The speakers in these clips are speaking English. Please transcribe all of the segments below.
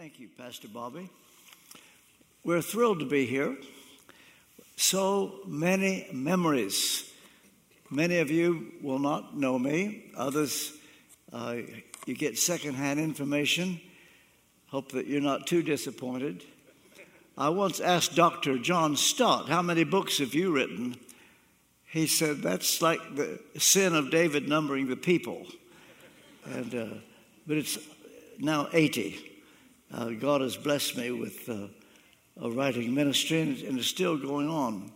Thank you, Pastor Bobby. We're thrilled to be here. So many memories. Many of you will not know me, others, uh, you get secondhand information. Hope that you're not too disappointed. I once asked Dr. John Stott, How many books have you written? He said, That's like the sin of David numbering the people. And, uh, but it's now 80. Uh, God has blessed me with uh, a writing ministry, and, and, it's still going on.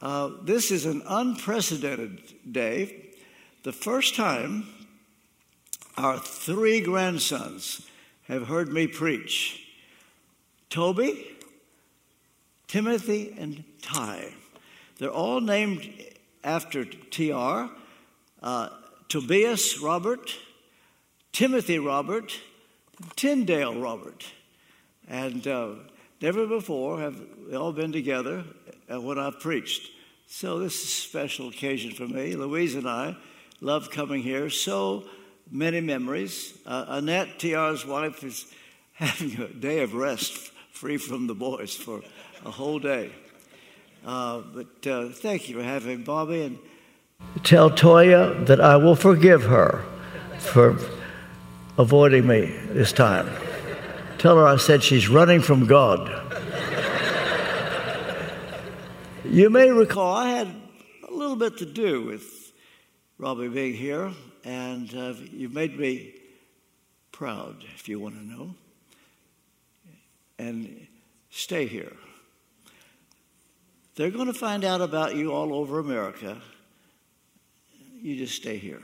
Uh, this is an unprecedented day. The first time our three grandsons have heard me preach Toby, Timothy, and Ty. They're all named after TR uh, Tobias Robert, Timothy Robert, Tyndale Robert. And uh, never before have we all been together when I've preached. So this is a special occasion for me. Louise and I love coming here. So many memories. Uh, Annette, TR's wife, is having a day of rest free from the boys for a whole day. Uh, but uh, thank you for having Bobby and tell Toya that I will forgive her for avoiding me this time. Tell her I said she's running from God. you may recall I had a little bit to do with Robbie being here, and uh, you made me proud, if you want to know. And stay here. They're going to find out about you all over America. You just stay here.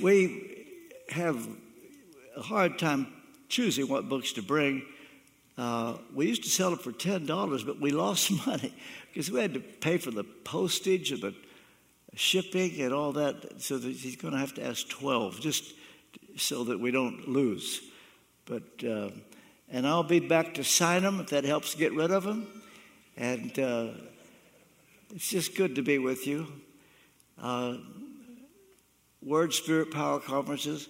We have a hard time choosing what books to bring. Uh, we used to sell it for ten dollars, but we lost money because we had to pay for the postage and the shipping and all that. So that he's going to have to ask twelve just so that we don't lose. But uh, and I'll be back to sign them if that helps get rid of them. And uh, it's just good to be with you. Word, Spirit, Power conferences.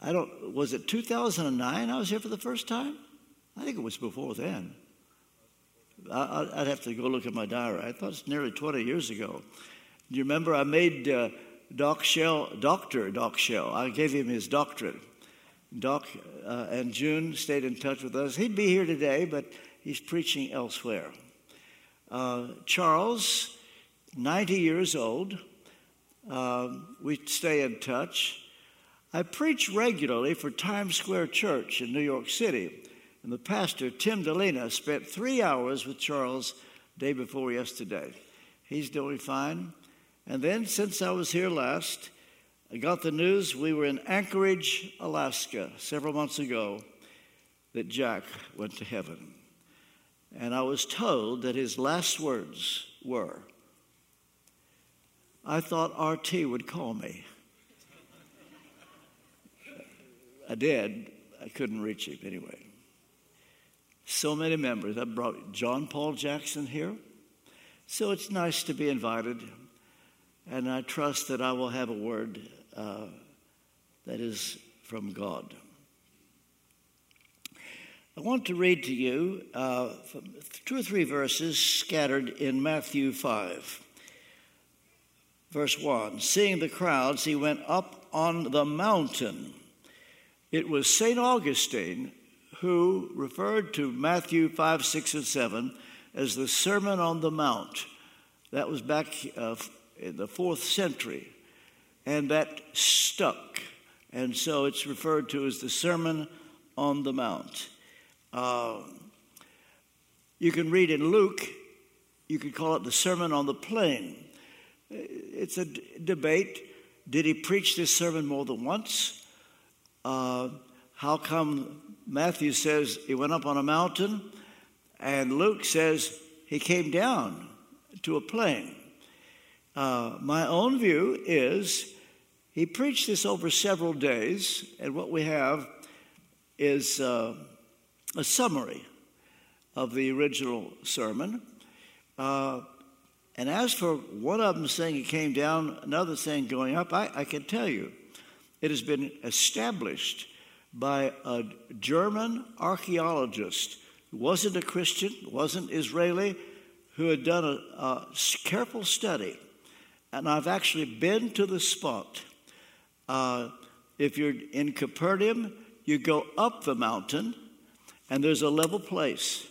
I don't, was it 2009 I was here for the first time? I think it was before then. I, would have to go look at my diary. I thought it's nearly 20 years ago. Do you remember I made uh, Doc Shell, Dr. Doc Shell, I gave him his doctorate. Doc uh, and June stayed in touch with us. He'd be here today, but he's preaching elsewhere. Uh, Charles, 90 years old, um, we stay in touch. I preach regularly for Times Square Church in New York City. And the pastor, Tim Dilena, spent three hours with Charles day before yesterday. He's doing fine. And then, since I was here last, I got the news we were in Anchorage, Alaska, several months ago, that Jack went to heaven. And I was told that his last words were, I thought RT would call me. I did. I couldn't reach him anyway. So many members. I brought John Paul Jackson here. So it's nice to be invited. And I trust that I will have a word uh, that is from God. I want to read to you uh, two or three verses scattered in Matthew 5. Verse 1 Seeing the crowds, he went up on the mountain. It was St. Augustine who referred to Matthew 5, 6, and 7 as the Sermon on the Mount. That was back uh, in the fourth century, and that stuck. And so it's referred to as the Sermon on the Mount. Uh, you can read in Luke, you could call it the Sermon on the Plain it's a d- debate. Did he preach this sermon more than once? Uh, how come Matthew says he went up on a mountain and Luke says he came down to a plain? Uh, my own view is he preached this over several days, and what we have is uh, a summary of the original sermon. Uh, And as for one of them saying it came down, another saying going up, I, I can tell you, it has been established by a German archaeologist who wasn't a Christian, wasn't Israeli, who had done a, a careful study. And I've actually been to the spot. Uh, if you're in Capernaum, you go up the mountain, and there's a level place.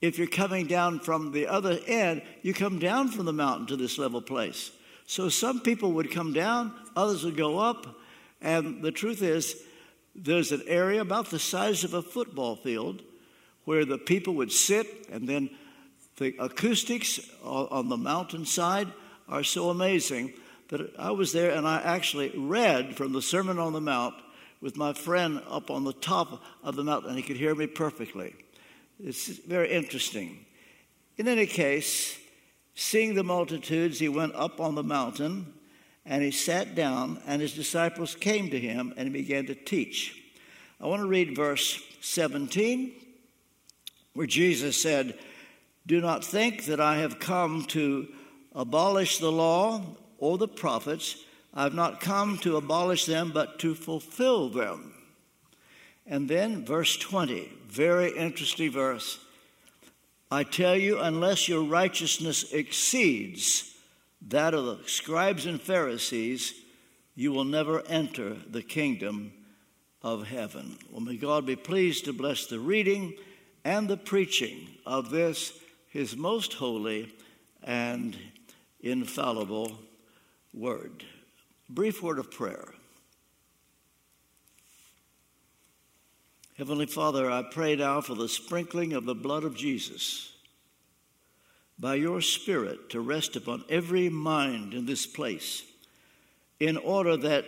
If you're coming down from the other end, you come down from the mountain to this level place. So some people would come down, others would go up, and the truth is, there's an area about the size of a football field where the people would sit, and then the acoustics on the mountainside are so amazing that I was there and I actually read from the Sermon on the Mount with my friend up on the top of the mountain, and he could hear me perfectly. It's very interesting. In any case, seeing the multitudes, he went up on the mountain and he sat down, and his disciples came to him and he began to teach. I want to read verse 17, where Jesus said, Do not think that I have come to abolish the law or the prophets. I've not come to abolish them, but to fulfill them. And then verse 20, very interesting verse. I tell you, unless your righteousness exceeds that of the scribes and Pharisees, you will never enter the kingdom of heaven. Well, may God be pleased to bless the reading and the preaching of this, his most holy and infallible word. Brief word of prayer. Heavenly Father, I pray now for the sprinkling of the blood of Jesus by your Spirit to rest upon every mind in this place in order that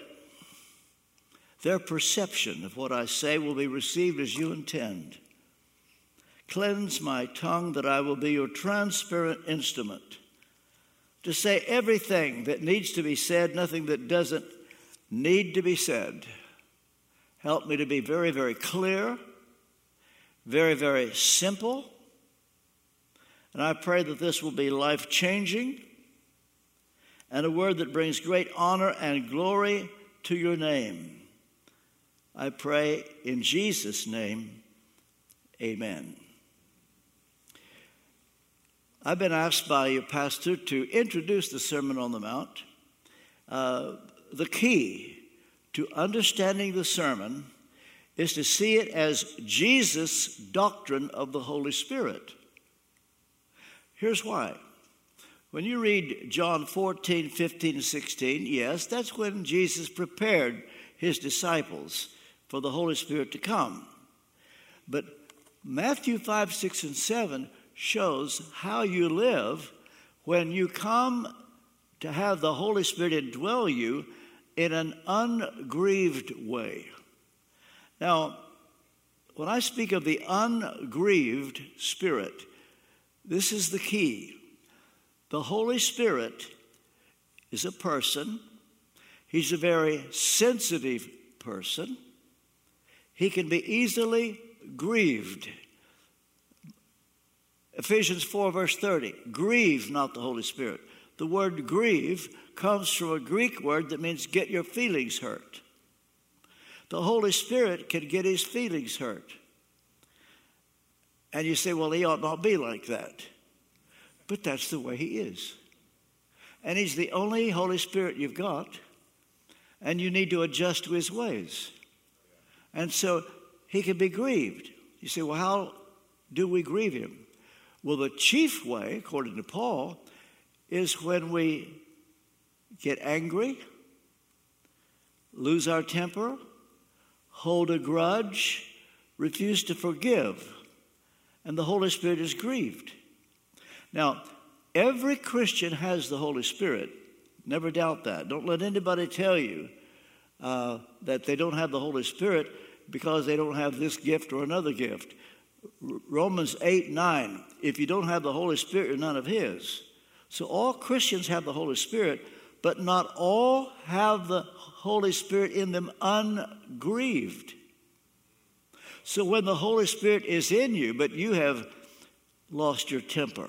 their perception of what I say will be received as you intend. Cleanse my tongue that I will be your transparent instrument to say everything that needs to be said, nothing that doesn't need to be said. Help me to be very, very clear, very, very simple. And I pray that this will be life changing and a word that brings great honor and glory to your name. I pray in Jesus' name, amen. I've been asked by your pastor to introduce the Sermon on the Mount. Uh, the key to understanding the sermon is to see it as Jesus' doctrine of the Holy Spirit. Here's why. When you read John 14, 15, and 16, yes, that's when Jesus prepared his disciples for the Holy Spirit to come. But Matthew 5, 6, and 7 shows how you live when you come to have the Holy Spirit indwell you in an ungrieved way. Now, when I speak of the ungrieved spirit, this is the key. The Holy Spirit is a person, he's a very sensitive person. He can be easily grieved. Ephesians 4, verse 30 grieve not the Holy Spirit. The word grieve comes from a Greek word that means get your feelings hurt. The Holy Spirit can get his feelings hurt. And you say, well, he ought not be like that. But that's the way he is. And he's the only Holy Spirit you've got, and you need to adjust to his ways. And so he can be grieved. You say, well, how do we grieve him? Well, the chief way, according to Paul, is when we get angry, lose our temper, hold a grudge, refuse to forgive, and the Holy Spirit is grieved. Now, every Christian has the Holy Spirit. Never doubt that. Don't let anybody tell you uh, that they don't have the Holy Spirit because they don't have this gift or another gift. Romans 8 9, if you don't have the Holy Spirit, you're none of His. So all Christians have the Holy Spirit, but not all have the Holy Spirit in them ungrieved. So when the Holy Spirit is in you, but you have lost your temper,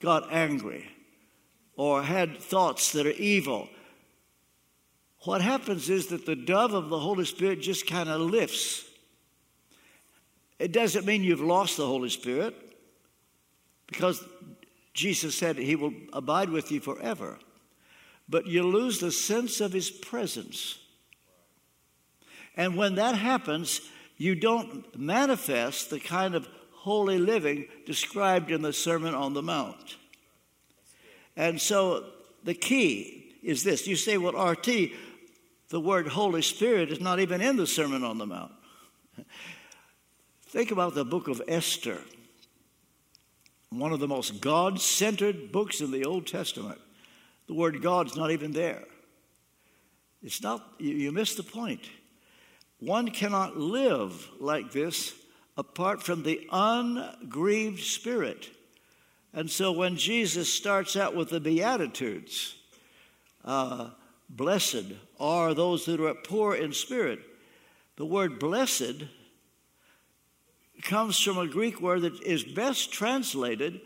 got angry, or had thoughts that are evil, what happens is that the dove of the Holy Spirit just kind of lifts. It doesn't mean you've lost the Holy Spirit because Jesus said he will abide with you forever. But you lose the sense of his presence. And when that happens, you don't manifest the kind of holy living described in the Sermon on the Mount. And so the key is this. You say, well, RT, the word Holy Spirit is not even in the Sermon on the Mount. Think about the book of Esther, one of the most God centered books in the Old Testament. The word God's not even there. It's not, you, you miss the point. One cannot live like this apart from the ungrieved spirit. And so when Jesus starts out with the Beatitudes, uh, blessed are those that are poor in spirit, the word blessed comes from a Greek word that is best translated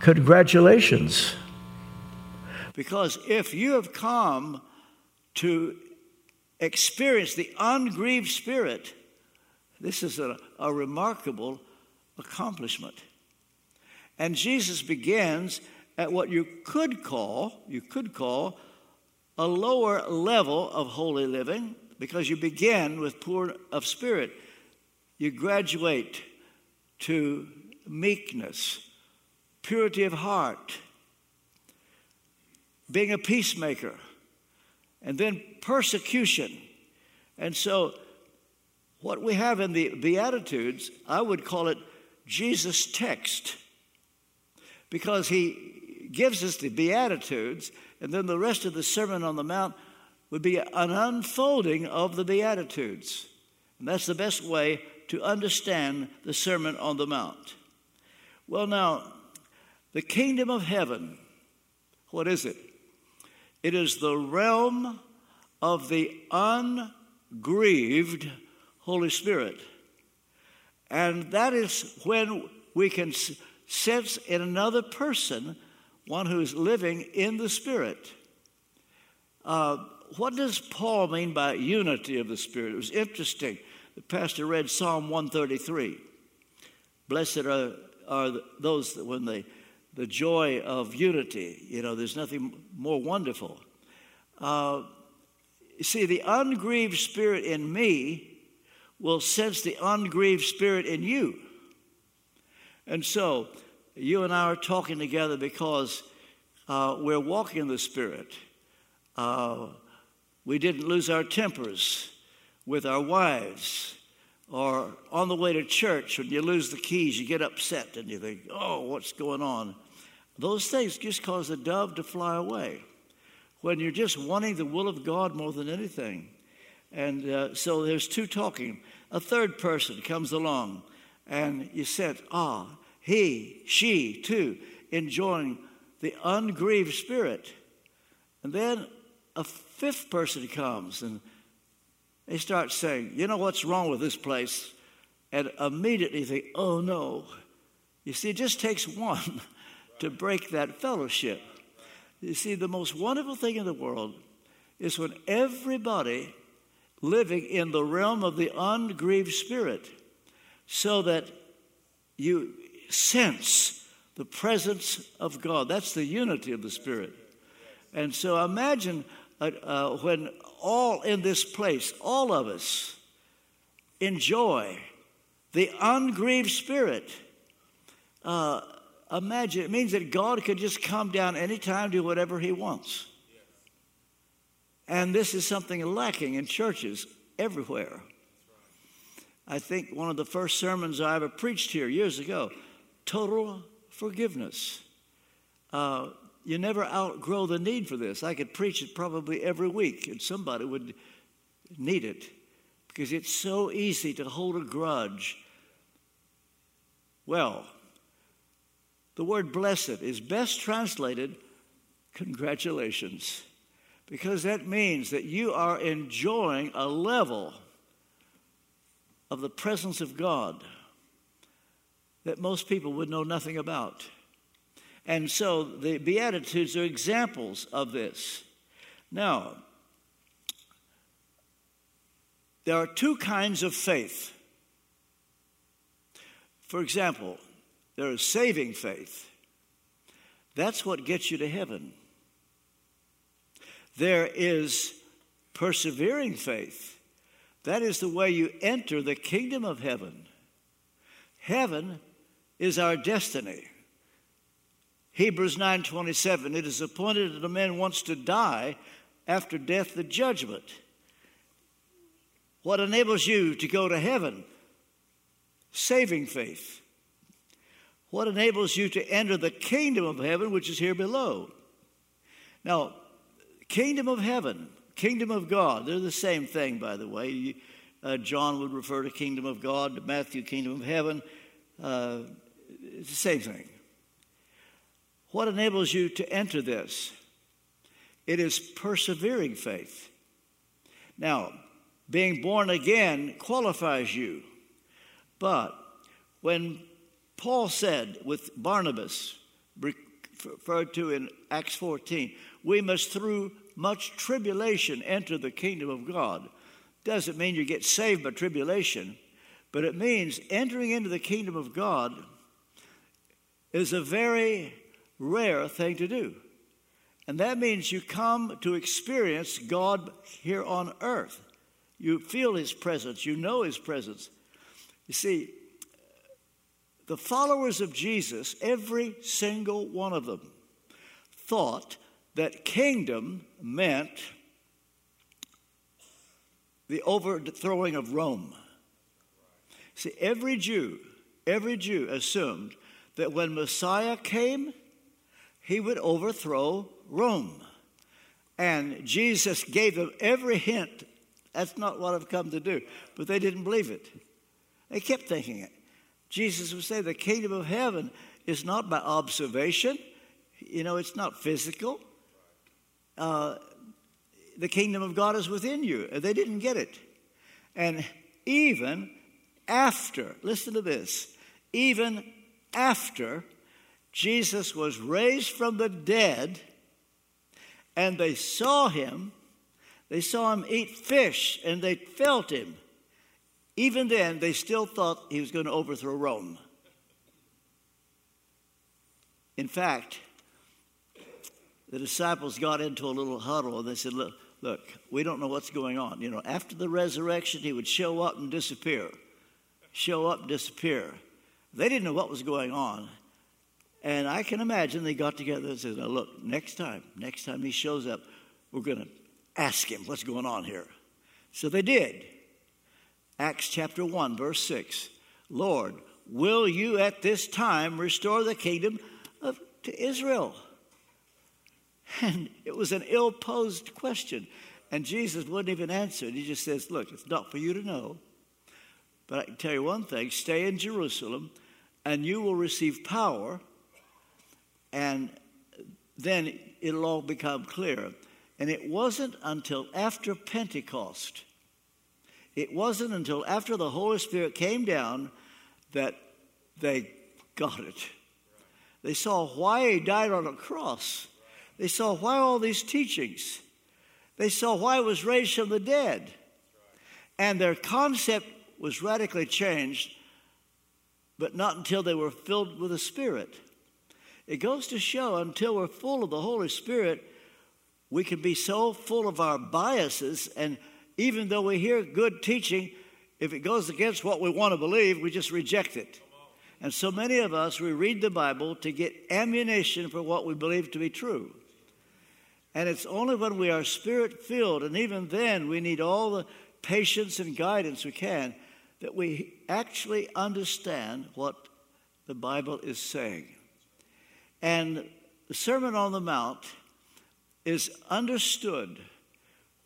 congratulations. Because if you have come to experience the ungrieved spirit, this is a, a remarkable accomplishment. And Jesus begins at what you could call, you could call a lower level of holy living because you begin with poor of spirit. You graduate to meekness, purity of heart, being a peacemaker, and then persecution. And so, what we have in the Beatitudes, I would call it Jesus' text, because he gives us the Beatitudes, and then the rest of the Sermon on the Mount would be an unfolding of the Beatitudes. And that's the best way to understand the Sermon on the Mount. Well, now, the kingdom of heaven, what is it? It is the realm of the ungrieved Holy Spirit. And that is when we can sense in another person one who's living in the Spirit. Uh, what does Paul mean by unity of the Spirit? It was interesting. Pastor read Psalm 133. Blessed are, are those that when they the joy of unity. You know, there's nothing more wonderful. Uh, see, the ungrieved spirit in me will sense the ungrieved spirit in you. And so, you and I are talking together because uh, we're walking in the Spirit. Uh, we didn't lose our tempers with our wives. Or on the way to church, when you lose the keys, you get upset and you think, oh, what's going on? Those things just cause the dove to fly away when you're just wanting the will of God more than anything. And uh, so there's two talking. A third person comes along, and you said, ah, he, she, too, enjoying the ungrieved spirit. And then a fifth person comes, and they start saying, you know what's wrong with this place? And immediately think, oh no. You see, it just takes one to break that fellowship. You see, the most wonderful thing in the world is when everybody living in the realm of the ungrieved spirit, so that you sense the presence of God. That's the unity of the Spirit. And so imagine uh, uh, when all in this place, all of us, enjoy the ungrieved Spirit. Uh, imagine it means that God could just come down anytime, do whatever He wants. And this is something lacking in churches everywhere. I think one of the first sermons I ever preached here years ago total forgiveness. Uh, you never outgrow the need for this. I could preach it probably every week, and somebody would need it because it's so easy to hold a grudge. Well, the word blessed is best translated congratulations, because that means that you are enjoying a level of the presence of God that most people would know nothing about. And so the Beatitudes are examples of this. Now, there are two kinds of faith. For example, there is saving faith. That's what gets you to heaven. There is persevering faith. That is the way you enter the kingdom of heaven. Heaven is our destiny. Hebrews 9:27 it is appointed that a man wants to die after death the judgment. What enables you to go to heaven? Saving faith. What enables you to enter the kingdom of heaven which is here below? Now, kingdom of heaven, kingdom of God, they're the same thing by the way. Uh, John would refer to kingdom of God, Matthew kingdom of heaven. Uh, it's the same thing. What enables you to enter this? It is persevering faith. Now, being born again qualifies you. But when Paul said with Barnabas, referred to in Acts 14, we must through much tribulation enter the kingdom of God. Doesn't mean you get saved by tribulation, but it means entering into the kingdom of God is a very rare thing to do. And that means you come to experience God here on earth. You feel His presence, you know His presence. You see, the followers of Jesus, every single one of them, thought that kingdom meant the overthrowing of Rome. See, every Jew, every Jew assumed that when Messiah came, he would overthrow Rome. And Jesus gave them every hint that's not what I've come to do. But they didn't believe it. They kept thinking it. Jesus would say the kingdom of heaven is not by observation, you know, it's not physical. Uh, the kingdom of God is within you. They didn't get it. And even after, listen to this, even after Jesus was raised from the dead and they saw him, they saw him eat fish and they felt him. Even then, they still thought he was going to overthrow Rome. In fact, the disciples got into a little huddle and they said, Look, look, we don't know what's going on. You know, after the resurrection, he would show up and disappear. Show up, disappear. They didn't know what was going on. And I can imagine they got together and said, now look, next time, next time he shows up, we're going to ask him what's going on here. So they did. Acts chapter 1, verse 6. Lord, will you at this time restore the kingdom of, to Israel? And it was an ill posed question. And Jesus wouldn't even answer it. He just says, Look, it's not for you to know. But I can tell you one thing stay in Jerusalem, and you will receive power and then it'll all become clear. And it wasn't until after Pentecost, it wasn't until after the Holy Spirit came down that they got it. They saw why he died on a cross. They saw why all these teachings. They saw why he was raised from the dead. And their concept was radically changed, but not until they were filled with the Spirit. It goes to show until we're full of the Holy Spirit, we can be so full of our biases, and even though we hear good teaching, if it goes against what we want to believe, we just reject it. And so many of us, we read the Bible to get ammunition for what we believe to be true. And it's only when we are spirit filled, and even then we need all the patience and guidance we can, that we actually understand what the Bible is saying. And the Sermon on the Mount is understood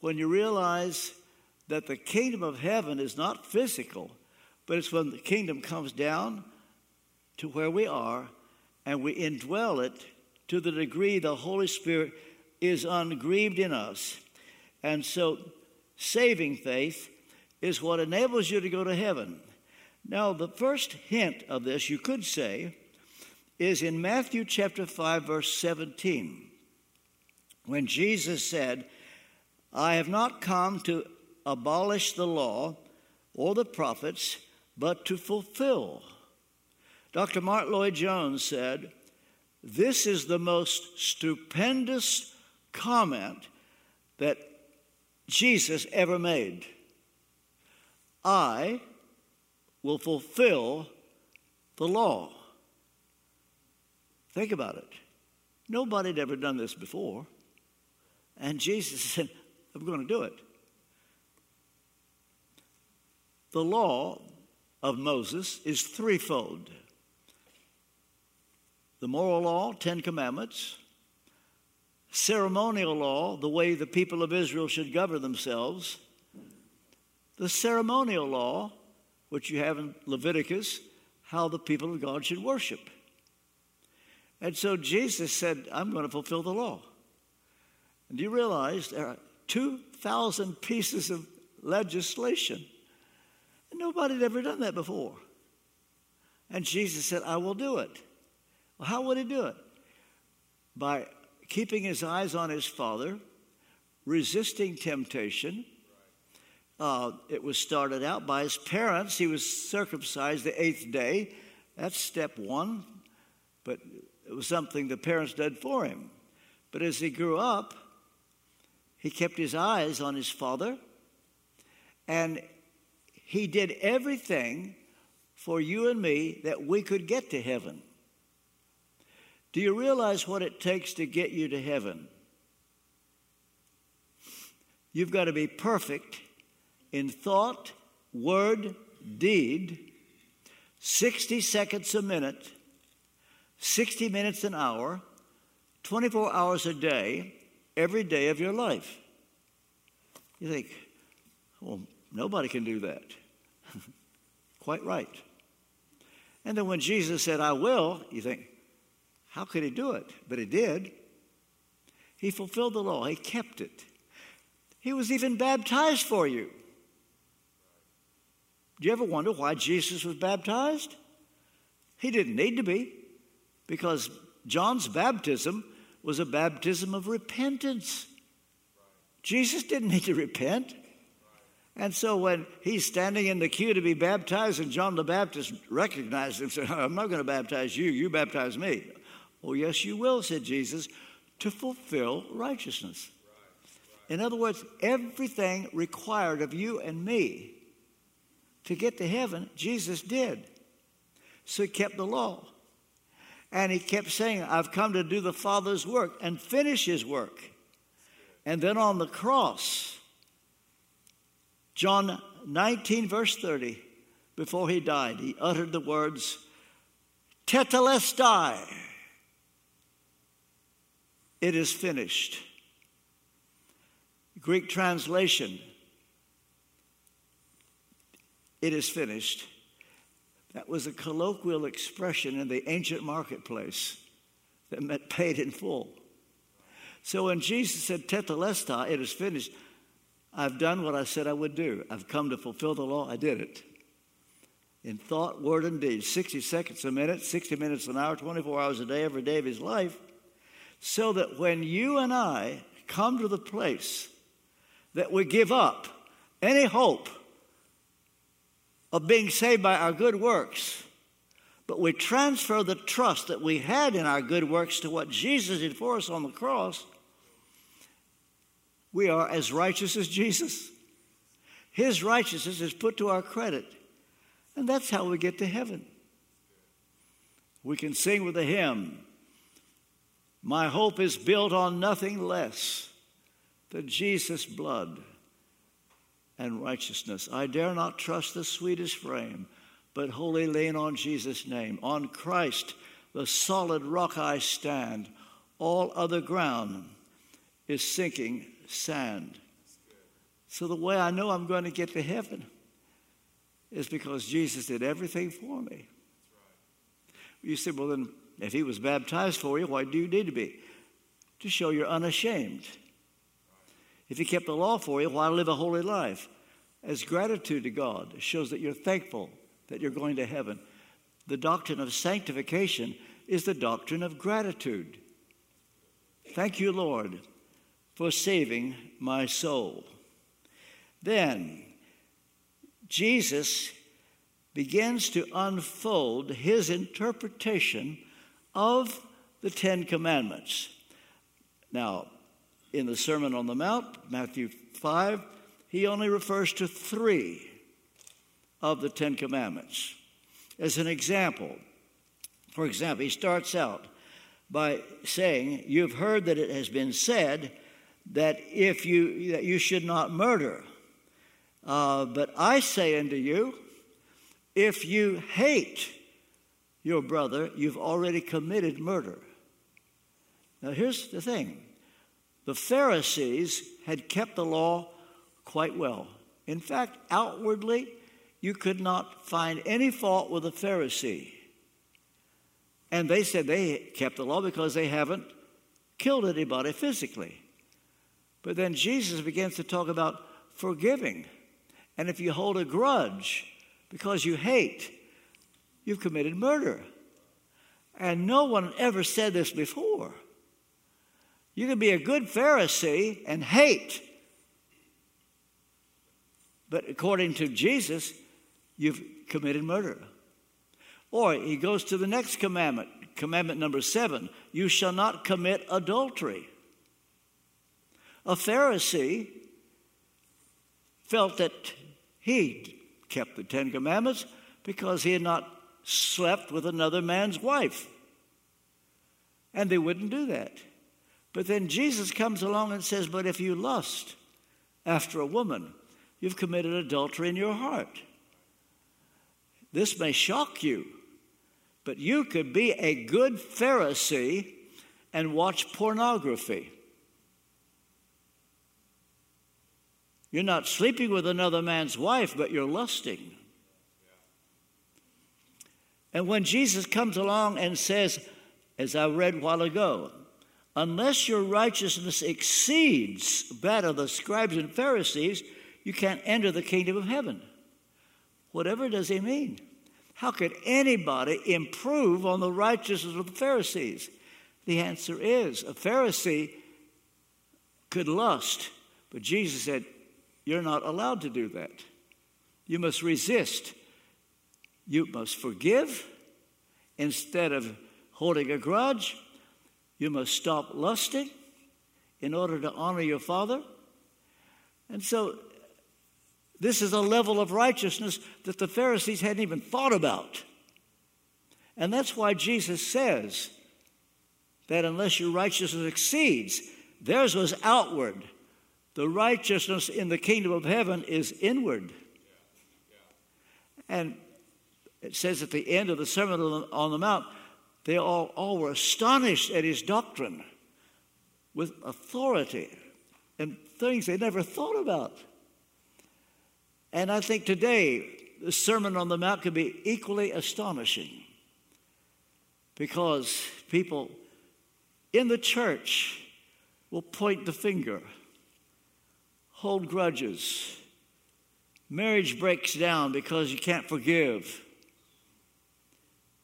when you realize that the kingdom of heaven is not physical, but it's when the kingdom comes down to where we are and we indwell it to the degree the Holy Spirit is ungrieved in us. And so, saving faith is what enables you to go to heaven. Now, the first hint of this, you could say, is in Matthew chapter 5, verse 17, when Jesus said, I have not come to abolish the law or the prophets, but to fulfill. Dr. Martyn Lloyd Jones said, This is the most stupendous comment that Jesus ever made. I will fulfill the law. Think about it. Nobody had ever done this before. And Jesus said, I'm going to do it. The law of Moses is threefold the moral law, Ten Commandments, ceremonial law, the way the people of Israel should govern themselves, the ceremonial law, which you have in Leviticus, how the people of God should worship. And so Jesus said, I'm going to fulfill the law. And you realize there are 2,000 pieces of legislation? Nobody had ever done that before. And Jesus said, I will do it. Well, how would he do it? By keeping his eyes on his Father, resisting temptation. Uh, it was started out by his parents. He was circumcised the eighth day. That's step one. But it was something the parents did for him. But as he grew up, he kept his eyes on his father and he did everything for you and me that we could get to heaven. Do you realize what it takes to get you to heaven? You've got to be perfect in thought, word, deed, 60 seconds a minute 60 minutes an hour, 24 hours a day, every day of your life. You think, well, nobody can do that. Quite right. And then when Jesus said, I will, you think, how could he do it? But he did. He fulfilled the law, he kept it. He was even baptized for you. Do you ever wonder why Jesus was baptized? He didn't need to be because John's baptism was a baptism of repentance. Jesus didn't need to repent. And so when he's standing in the queue to be baptized, and John the Baptist recognized him, and said, I'm not going to baptize you, you baptize me. Oh, yes, you will, said Jesus, to fulfill righteousness. In other words, everything required of you and me to get to heaven, Jesus did. So he kept the law. And he kept saying, I've come to do the Father's work and finish his work. And then on the cross, John 19, verse 30, before he died, he uttered the words, Tetelestai. It is finished. Greek translation, it is finished was a colloquial expression in the ancient marketplace that meant paid in full. So when Jesus said, Tetelestai, it is finished, I've done what I said I would do. I've come to fulfill the law. I did it. In thought, word, and deed, 60 seconds a minute, 60 minutes an hour, 24 hours a day, every day of his life, so that when you and I come to the place that we give up any hope of being saved by our good works, but we transfer the trust that we had in our good works to what Jesus did for us on the cross, we are as righteous as Jesus. His righteousness is put to our credit, and that's how we get to heaven. We can sing with a hymn My hope is built on nothing less than Jesus' blood and righteousness. I dare not trust the sweetest frame, but wholly lean on Jesus' name. On Christ, the solid rock I stand. All other ground is sinking sand. So the way I know I'm going to get to heaven is because Jesus did everything for me. You say, well, then, if he was baptized for you, why do you need to be? To show you're unashamed. If He kept the law for you, why live a holy life? As gratitude to God shows that you're thankful that you're going to heaven. The doctrine of sanctification is the doctrine of gratitude. Thank you, Lord, for saving my soul. Then Jesus begins to unfold his interpretation of the Ten Commandments. Now, in the Sermon on the Mount, Matthew 5, he only refers to three of the Ten Commandments. As an example, for example, he starts out by saying, You've heard that it has been said that if you that you should not murder. Uh, but I say unto you, if you hate your brother, you've already committed murder. Now, here's the thing the Pharisees had kept the law quite well. In fact, outwardly, you could not find any fault with a Pharisee. And they said they kept the law because they haven't killed anybody physically. But then Jesus begins to talk about forgiving. And if you hold a grudge because you hate, you've committed murder. And no one ever said this before. You can be a good Pharisee and hate. But according to Jesus, you've committed murder. Or he goes to the next commandment, commandment number seven you shall not commit adultery. A Pharisee felt that he kept the Ten Commandments because he had not slept with another man's wife. And they wouldn't do that. But then Jesus comes along and says, But if you lust after a woman, you've committed adultery in your heart. This may shock you, but you could be a good Pharisee and watch pornography. You're not sleeping with another man's wife, but you're lusting. And when Jesus comes along and says, as I read a while ago, unless your righteousness exceeds that of the scribes and Pharisees, you can't enter the kingdom of heaven. Whatever does he mean? How could anybody improve on the righteousness of the Pharisees? The answer is a Pharisee could lust, but Jesus said, You're not allowed to do that. You must resist. You must forgive instead of holding a grudge. You must stop lusting in order to honor your Father. And so this is a level of righteousness that the Pharisees hadn't even thought about. And that's why Jesus says that unless your righteousness exceeds, theirs was outward. The righteousness in the kingdom of heaven is inward. And it says at the end of the Sermon on the Mount, they all, all were astonished at his doctrine with authority and things they never thought about. And I think today the Sermon on the Mount can be equally astonishing because people in the church will point the finger, hold grudges. Marriage breaks down because you can't forgive.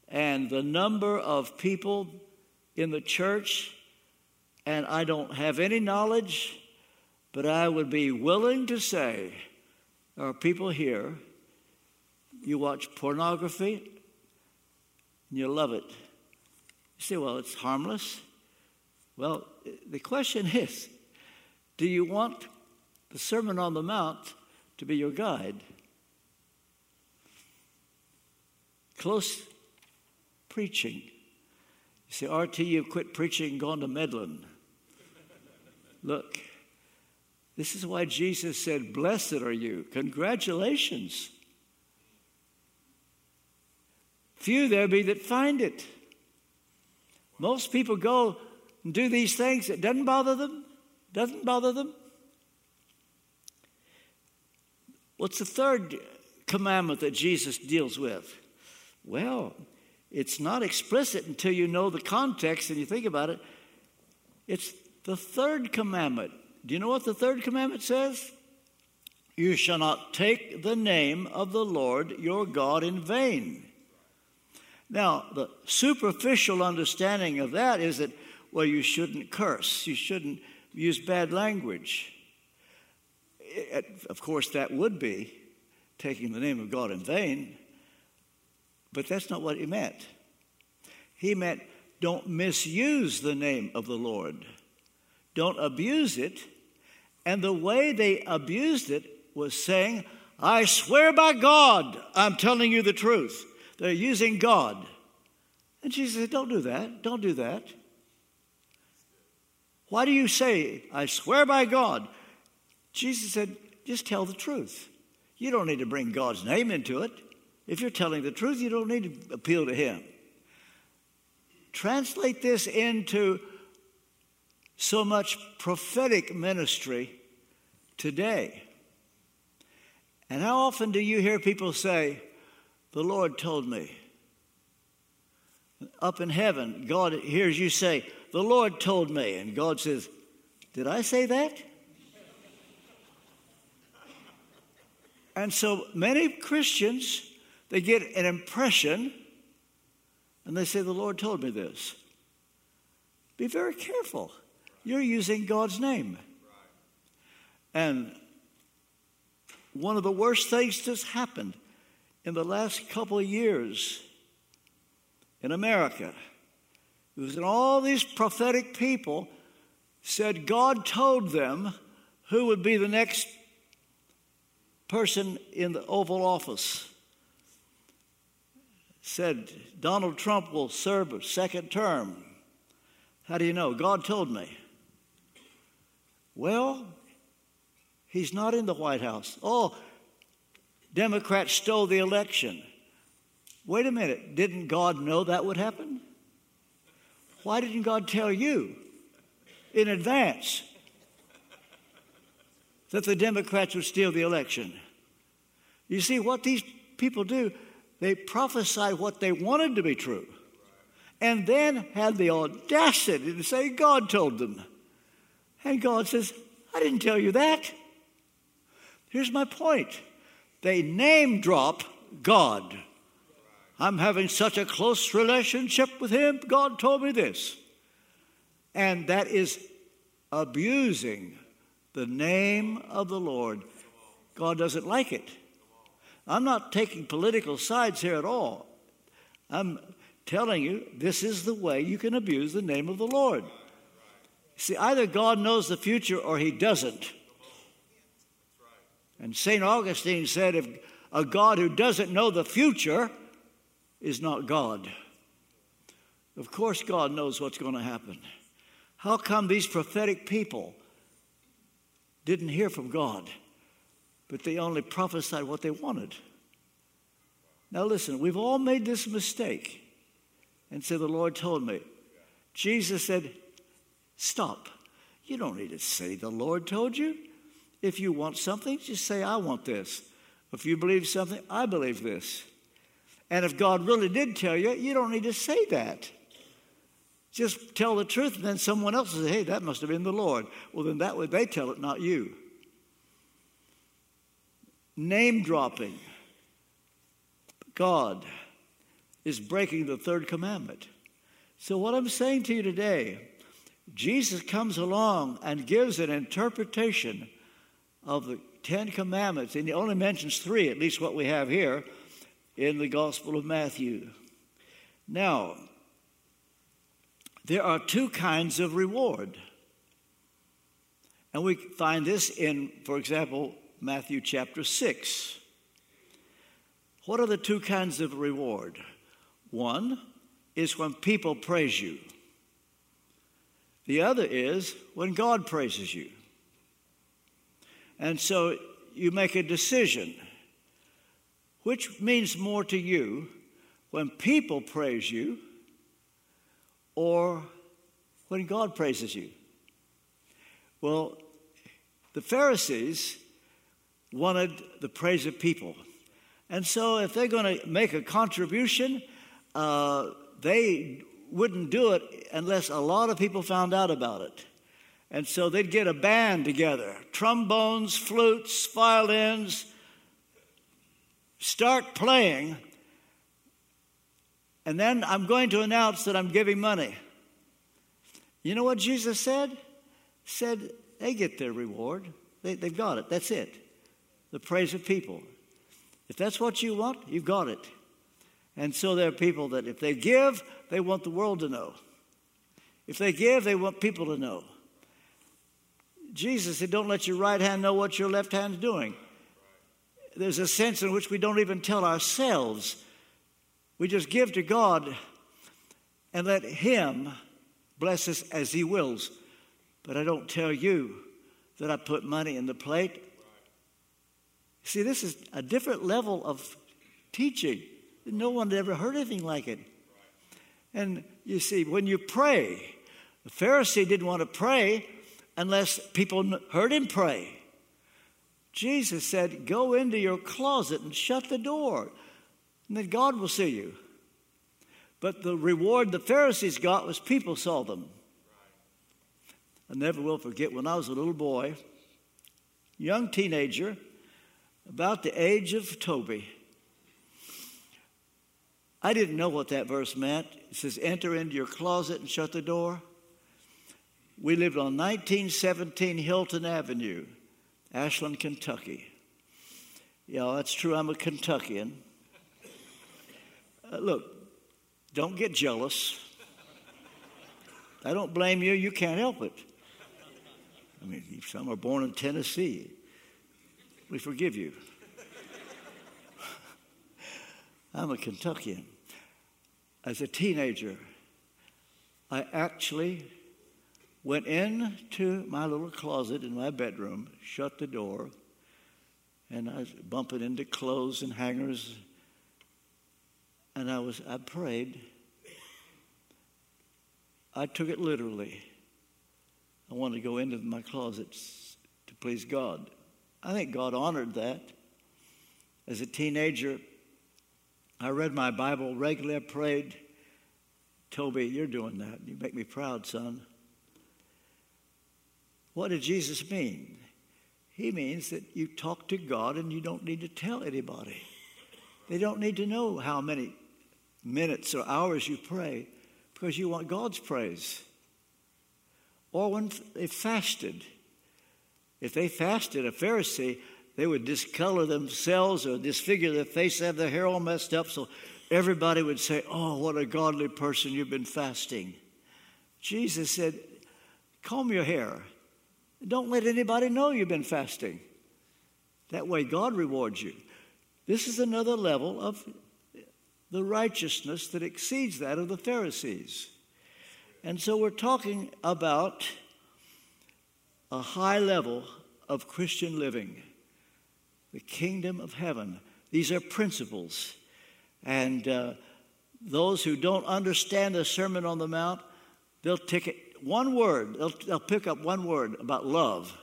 And the number of people in the church, and I don't have any knowledge, but I would be willing to say there are people here, you watch pornography and you love it. You say, well, it's harmless. Well, the question is do you want the Sermon on the Mount to be your guide? Close preaching. You say, RT, you've quit preaching and gone to meddling. Look, this is why Jesus said, Blessed are you. Congratulations. Few there be that find it. Most people go and do these things. It doesn't bother them. Doesn't bother them. What's the third commandment that Jesus deals with? Well, it's not explicit until you know the context and you think about it. It's the third commandment. Do you know what the third commandment says? You shall not take the name of the Lord your God in vain. Now, the superficial understanding of that is that, well, you shouldn't curse, you shouldn't use bad language. It, of course, that would be taking the name of God in vain, but that's not what he meant. He meant don't misuse the name of the Lord, don't abuse it. And the way they abused it was saying, I swear by God, I'm telling you the truth. They're using God. And Jesus said, Don't do that. Don't do that. Why do you say, I swear by God? Jesus said, Just tell the truth. You don't need to bring God's name into it. If you're telling the truth, you don't need to appeal to Him. Translate this into so much prophetic ministry today. And how often do you hear people say, The Lord told me? Up in heaven, God hears you say, The Lord told me. And God says, Did I say that? And so many Christians, they get an impression and they say, The Lord told me this. Be very careful. You're using God's name. And one of the worst things that's happened in the last couple of years in America was that all these prophetic people said God told them who would be the next person in the Oval Office. Said Donald Trump will serve a second term. How do you know? God told me. Well, he's not in the White House. Oh, Democrats stole the election. Wait a minute. Didn't God know that would happen? Why didn't God tell you in advance that the Democrats would steal the election? You see, what these people do, they prophesied what they wanted to be true and then had the audacity to say God told them. And God says, I didn't tell you that. Here's my point they name drop God. I'm having such a close relationship with Him. God told me this. And that is abusing the name of the Lord. God doesn't like it. I'm not taking political sides here at all. I'm telling you this is the way you can abuse the name of the Lord. See, either God knows the future or he doesn't. And St. Augustine said if a God who doesn't know the future is not God. Of course, God knows what's going to happen. How come these prophetic people didn't hear from God? But they only prophesied what they wanted. Now, listen, we've all made this mistake and said, The Lord told me. Jesus said, Stop. You don't need to say, The Lord told you. If you want something, just say, I want this. If you believe something, I believe this. And if God really did tell you, you don't need to say that. Just tell the truth, and then someone else will say, Hey, that must have been the Lord. Well, then that way they tell it, not you name dropping. God is breaking the third commandment. So, what I'm saying to you today, Jesus comes along and gives an interpretation of the Ten Commandments, and he only mentions three, at least what we have here in the Gospel of Matthew. Now, there are two kinds of reward. And we find this in, for example, Matthew chapter 6. What are the two kinds of reward? One is when people praise you, the other is when God praises you. And so you make a decision. Which means more to you when people praise you or when God praises you? Well, the Pharisees wanted the praise of people. And so, if they're going to make a contribution, uh, they wouldn't do it unless a lot of people found out about it. And so they'd get a band together trombones, flutes, violins, start playing. and then I'm going to announce that I'm giving money. You know what Jesus said? Said they get their reward. They, they've got it. That's it. The praise of people. If that's what you want, you've got it. And so there are people that if they give, they want the world to know. If they give, they want people to know. Jesus said, Don't let your right hand know what your left hand's doing. There's a sense in which we don't even tell ourselves. We just give to God and let Him bless us as He wills. But I don't tell you that I put money in the plate. See, this is a different level of teaching. No one had ever heard anything like it. And you see, when you pray, the Pharisee didn't want to pray unless people heard him pray. Jesus said, Go into your closet and shut the door, and then God will see you. But the reward the Pharisees got was people saw them. I never will forget when I was a little boy, young teenager, about the age of Toby. I didn't know what that verse meant. It says, Enter into your closet and shut the door. We lived on 1917 Hilton Avenue, Ashland, Kentucky. Yeah, that's true. I'm a Kentuckian. Uh, look, don't get jealous. I don't blame you. You can't help it. I mean, some are born in Tennessee. We forgive you. I'm a Kentuckian. As a teenager, I actually went into my little closet in my bedroom, shut the door, and I was bumping into clothes and hangers. And I was I prayed. I took it literally. I wanted to go into my closets to please God. I think God honored that. As a teenager, I read my Bible regularly. I prayed. Toby, you're doing that. You make me proud, son. What did Jesus mean? He means that you talk to God and you don't need to tell anybody. They don't need to know how many minutes or hours you pray because you want God's praise. Or when they fasted, if they fasted, a Pharisee, they would discolor themselves or disfigure their face, have their hair all messed up, so everybody would say, Oh, what a godly person, you've been fasting. Jesus said, Comb your hair. Don't let anybody know you've been fasting. That way, God rewards you. This is another level of the righteousness that exceeds that of the Pharisees. And so we're talking about a high level of Christian living, the kingdom of heaven. These are principles. And uh, those who don't understand the Sermon on the Mount, they'll take it one word, they'll, they'll pick up one word about love.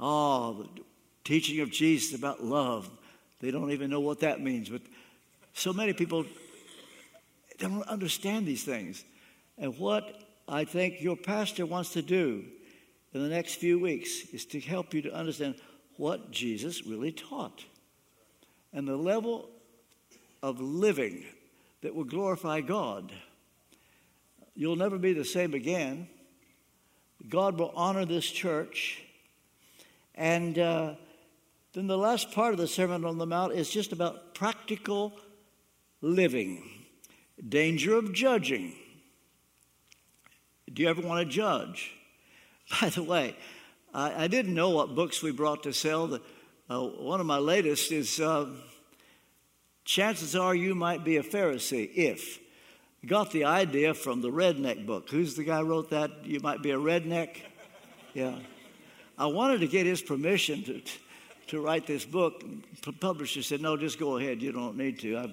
Oh, the teaching of Jesus about love. They don't even know what that means. But so many people don't understand these things. And what I think your pastor wants to do in the next few weeks is to help you to understand what Jesus really taught and the level of living that will glorify God. You'll never be the same again. God will honor this church. And uh, then the last part of the Sermon on the Mount is just about practical living, danger of judging. Do you ever want to judge? By the way, I, I didn't know what books we brought to sell. The, uh, one of my latest is uh, Chances Are You Might Be a Pharisee If. Got the idea from the Redneck book. Who's the guy wrote that? You might be a redneck? Yeah. I wanted to get his permission to, to write this book. The publisher said, No, just go ahead. You don't need to.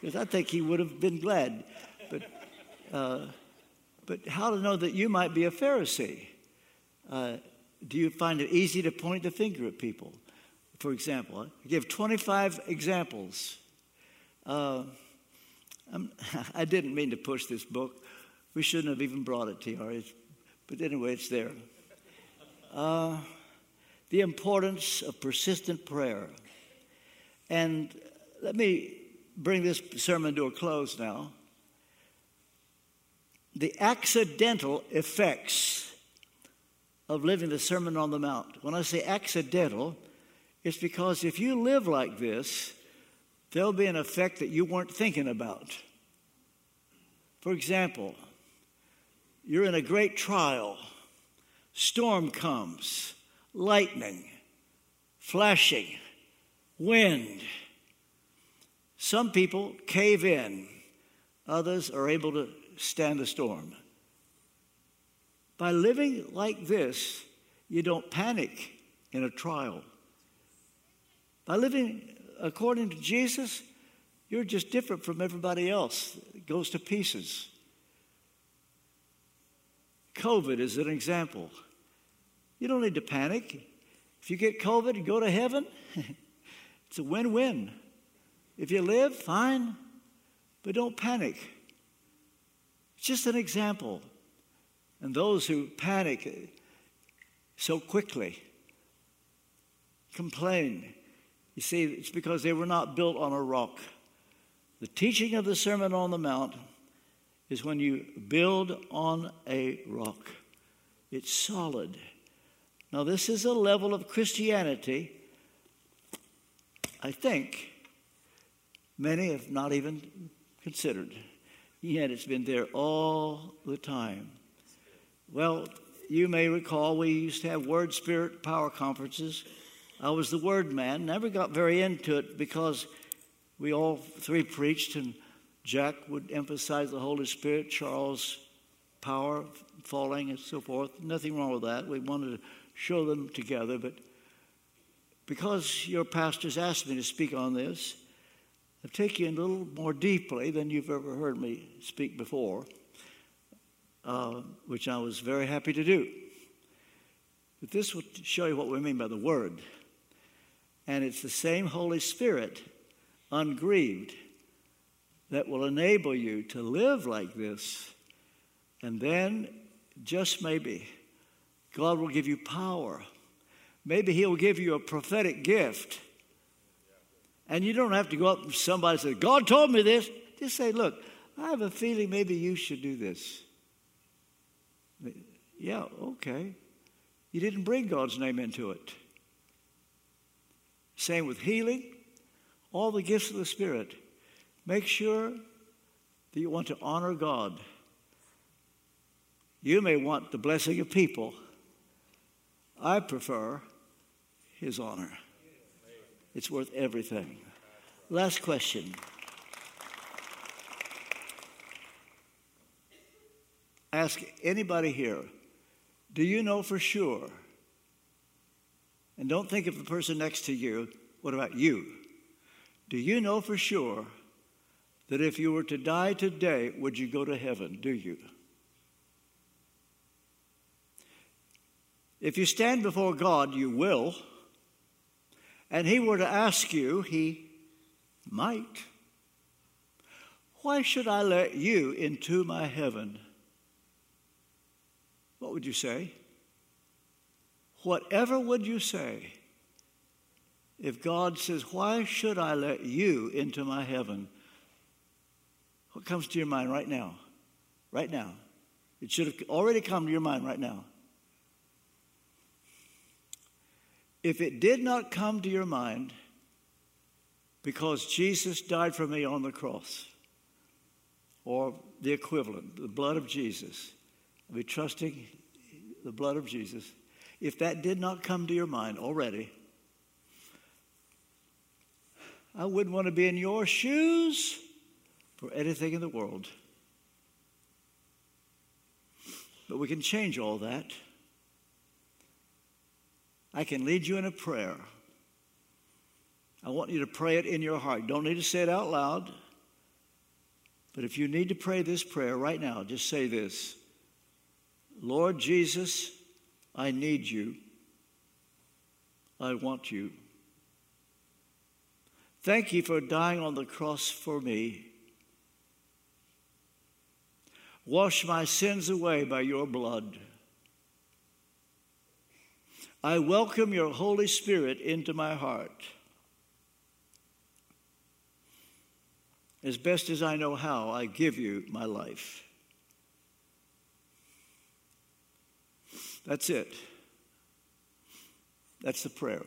Because I, I, think he would have been glad. But. Uh, but how to know that you might be a Pharisee? Uh, do you find it easy to point the finger at people? For example, I give 25 examples. Uh, I did not mean to push this book. We shouldn't have even brought it to you, but anyway, it's there. Uh, the importance of persistent prayer. And let me bring this sermon to a close now. the accidental effects of living the Sermon on the Mount. When I say accidental, it's because if you live like this, there'll be an effect that you weren't thinking about. For example, you're in a great trial, storm comes, lightning, flashing, wind. Some people cave in, others are able to stand the storm. By living like this, you don't panic in a trial. By living according to Jesus, you're just different from everybody else. It goes to pieces. COVID is an example. You don't need to panic. If you get COVID and go to heaven, it's a win win. If you live, fine, but don't panic. It's just an example. And those who panic so quickly, complain, you see, it's because they were not built on a rock. The teaching of the Sermon on the Mount is when you build on a rock, it's solid. Now, this is a level of Christianity, I think, many have not even considered. Yet it's been there all the time. Well, you may recall we used to have Word Spirit Power Conferences I was the word man, never got very into it because we all three preached, and Jack would emphasize the Holy Spirit, Charles, power, falling, and so forth. Nothing wrong with that. We wanted to show them together, but because your pastors asked me to speak on this, I've taken you a little more deeply than you've ever heard me speak before, uh, which I was very happy to do. But this will show you what we mean by the Word. And it's the same Holy Spirit, ungrieved, that will enable you to live like this. And then, just maybe, God will give you power. Maybe He'll give you a prophetic gift. And you don't have to go up somebody and say, God told me this. Just say, Look, I have a feeling maybe you should do this. Yeah, okay. You didn't bring God's name into it. Same with healing, all the gifts of the Spirit. Make sure that you want to honor God. You may want the blessing of people. I prefer His honor. It's worth everything. Last question. Ask anybody here do you know for sure and don't think of the person next to you. What about you? Do you know for sure that if you were to die today, would you go to heaven? Do you? If you stand before God, you will. And He were to ask you, He might. Why should I let you into my heaven? What would you say? Whatever would you say if God says, Why should I let you into my heaven? What comes to your mind right now? Right now. It should have already come to your mind right now. If it did not come to your mind because Jesus died for me on the cross, or the equivalent, the blood of Jesus, Be trusting the blood of Jesus if that did not come to your mind already, I wouldn't want to be in your shoes for anything in the world. But we can change all that. I can lead you in a prayer. I want you to pray it in your heart. Don't need to say it out loud. But if you need to pray this prayer right now, just say this Lord Jesus, I need you. I want you. Thank you for dying on the cross for me. Wash my sins away by your blood. I welcome your Holy Spirit into my heart. As best as I know how, I give you my life. That's it. That's the prayer.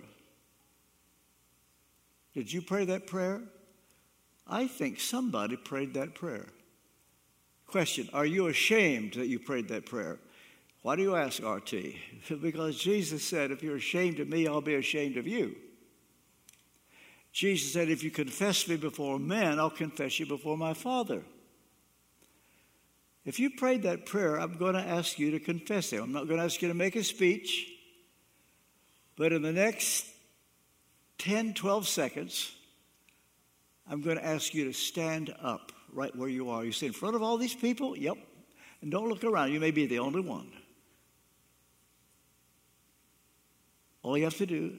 Did you pray that prayer? I think somebody prayed that prayer. Question Are you ashamed that you prayed that prayer? Why do you ask, RT? because Jesus said, If you're ashamed of me, I'll be ashamed of you. Jesus said, If you confess me before men, I'll confess you before my Father. If you prayed that prayer, I'm going to ask you to confess it. I'm not going to ask you to make a speech, but in the next 10, 12 seconds, I'm going to ask you to stand up right where you are. You say, in front of all these people? Yep. And don't look around. You may be the only one. All you have to do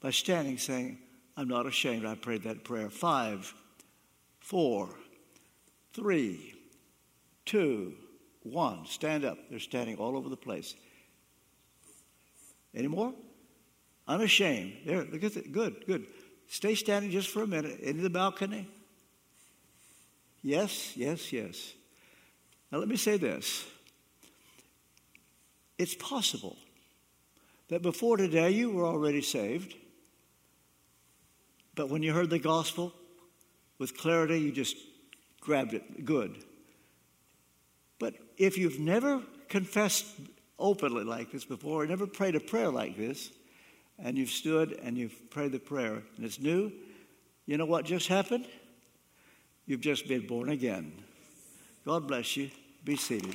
by standing, saying, I'm not ashamed. I prayed that prayer. Five, four, three, two, one. Stand up. They're standing all over the place. Any more? Unashamed. There, look at it. Good, good. Stay standing just for a minute. Into the balcony. Yes, yes, yes. Now let me say this. It's possible that before today you were already saved, but when you heard the gospel with clarity, you just grabbed it. Good. If you've never confessed openly like this before, never prayed a prayer like this, and you've stood and you've prayed the prayer and it's new, you know what just happened? You've just been born again. God bless you. Be seated.